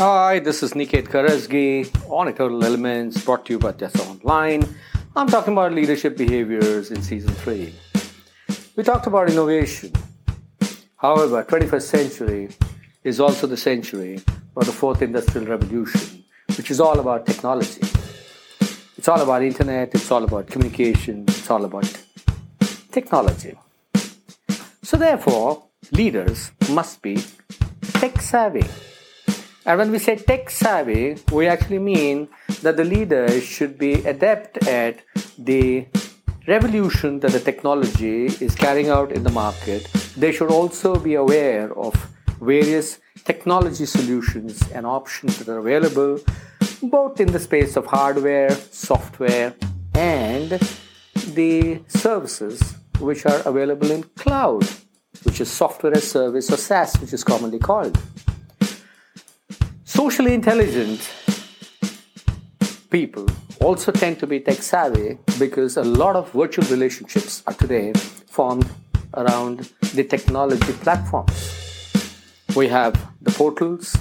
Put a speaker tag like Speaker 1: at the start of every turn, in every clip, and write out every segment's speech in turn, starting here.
Speaker 1: Hi, this is Niket Karajagi on Eternal Elements brought to you by Tiasa Online. I'm talking about leadership behaviors in season 3. We talked about innovation. However, 21st century is also the century of the fourth industrial revolution, which is all about technology. It's all about internet, it's all about communication, it's all about technology. So therefore, leaders must be tech savvy. And when we say tech savvy, we actually mean that the leaders should be adept at the revolution that the technology is carrying out in the market. They should also be aware of various technology solutions and options that are available both in the space of hardware, software, and the services which are available in cloud, which is software as service or SaaS, which is commonly called. Socially intelligent people also tend to be tech savvy because a lot of virtual relationships are today formed around the technology platforms. We have the portals,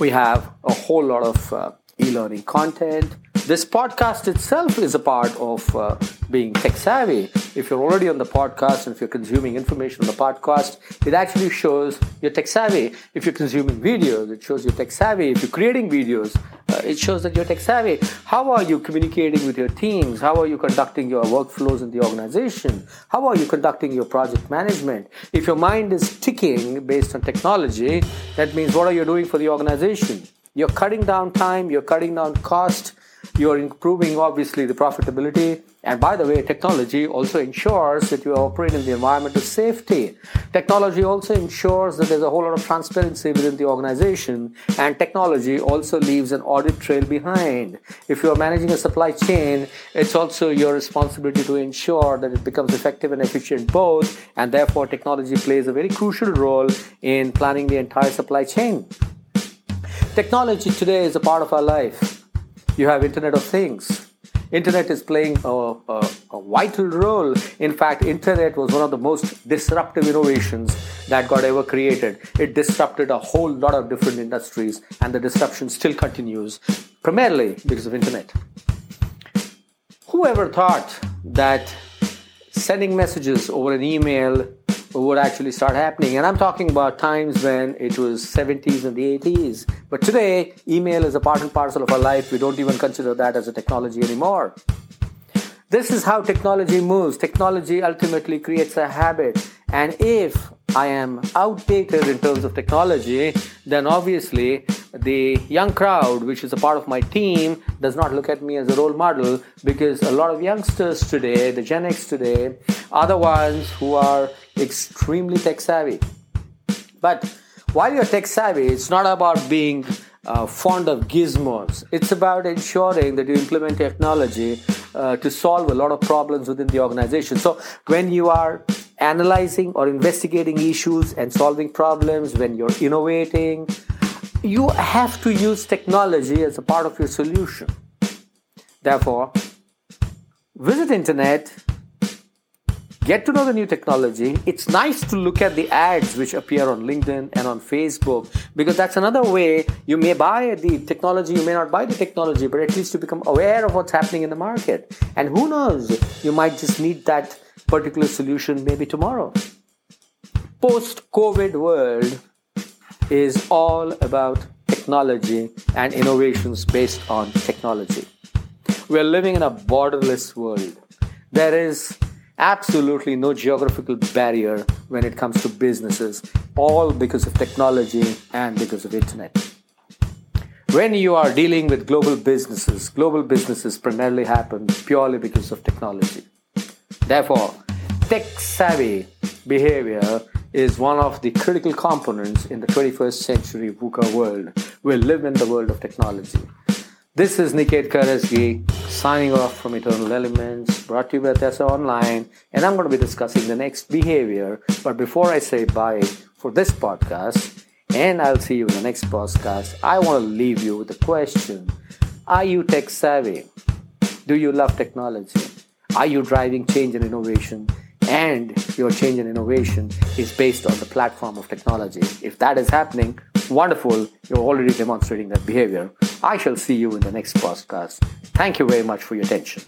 Speaker 1: we have a whole lot of uh, e learning content. This podcast itself is a part of uh, being tech savvy. If you're already on the podcast and if you're consuming information on the podcast, it actually shows you're tech savvy. If you're consuming videos, it shows you're tech savvy. If you're creating videos, uh, it shows that you're tech savvy. How are you communicating with your teams? How are you conducting your workflows in the organization? How are you conducting your project management? If your mind is ticking based on technology, that means what are you doing for the organization? You're cutting down time, you're cutting down cost, you're improving obviously the profitability. And by the way, technology also ensures that you operate in the environment of safety. Technology also ensures that there's a whole lot of transparency within the organization. And technology also leaves an audit trail behind. If you're managing a supply chain, it's also your responsibility to ensure that it becomes effective and efficient both. And therefore, technology plays a very crucial role in planning the entire supply chain. Technology today is a part of our life. You have Internet of Things. Internet is playing a, a, a, vital role. In fact, Internet was one of the most disruptive innovations that got ever created. It disrupted a whole lot of different industries, and the disruption still continues, primarily because of Internet. Whoever thought that sending messages over an email would actually start happening. And I'm talking about times when it was 70s and the 80s. But today, email is a part and parcel of our life. We don't even consider that as a technology anymore. This is how technology moves. Technology ultimately creates a habit. And if I am outdated in terms of technology, then obviously the young crowd, which is a part of my team, does not look at me as a role model because a lot of youngsters today, the Gen X today, are the ones who are extremely tech savvy. But while you're tech savvy, it's not about being uh, fond of gizmos. It's about ensuring that you implement technology uh, to solve a lot of problems within the organization. So when you are analyzing or investigating issues and solving problems, when you're innovating, you have to use technology as a part of your solution. Therefore, visit internet, get to know the new technology. It's nice to look at the ads which appear on LinkedIn and on Facebook because that's another way you may buy the technology, you may not buy the technology, but at least you become aware of what's happening in the market. And who knows, you might just need that particular solution maybe tomorrow. Post COVID world is all about technology and innovations based on technology. We are living in a borderless world. There is absolutely no geographical barrier when it comes to businesses, all because of technology and because of internet. When you are dealing with global businesses, global businesses primarily happen purely because of technology. Therefore, tech savvy behavior is one of the critical components in the 21st century VUCA world. We live in the world of technology. This is Niket Karajagi signing off from Eternal Elements, brought to you by Tiasa Online, and I'm going to be discussing the next behavior. But before I say bye for this podcast, and I'll see you in the next podcast, I want to leave you with a question Are you tech savvy? Do you love technology? Are you driving change and innovation? And your change and innovation is based on the platform of technology. If that is happening, wonderful. You're already demonstrating that behavior. I shall see you in the next podcast. Thank you very much for your attention.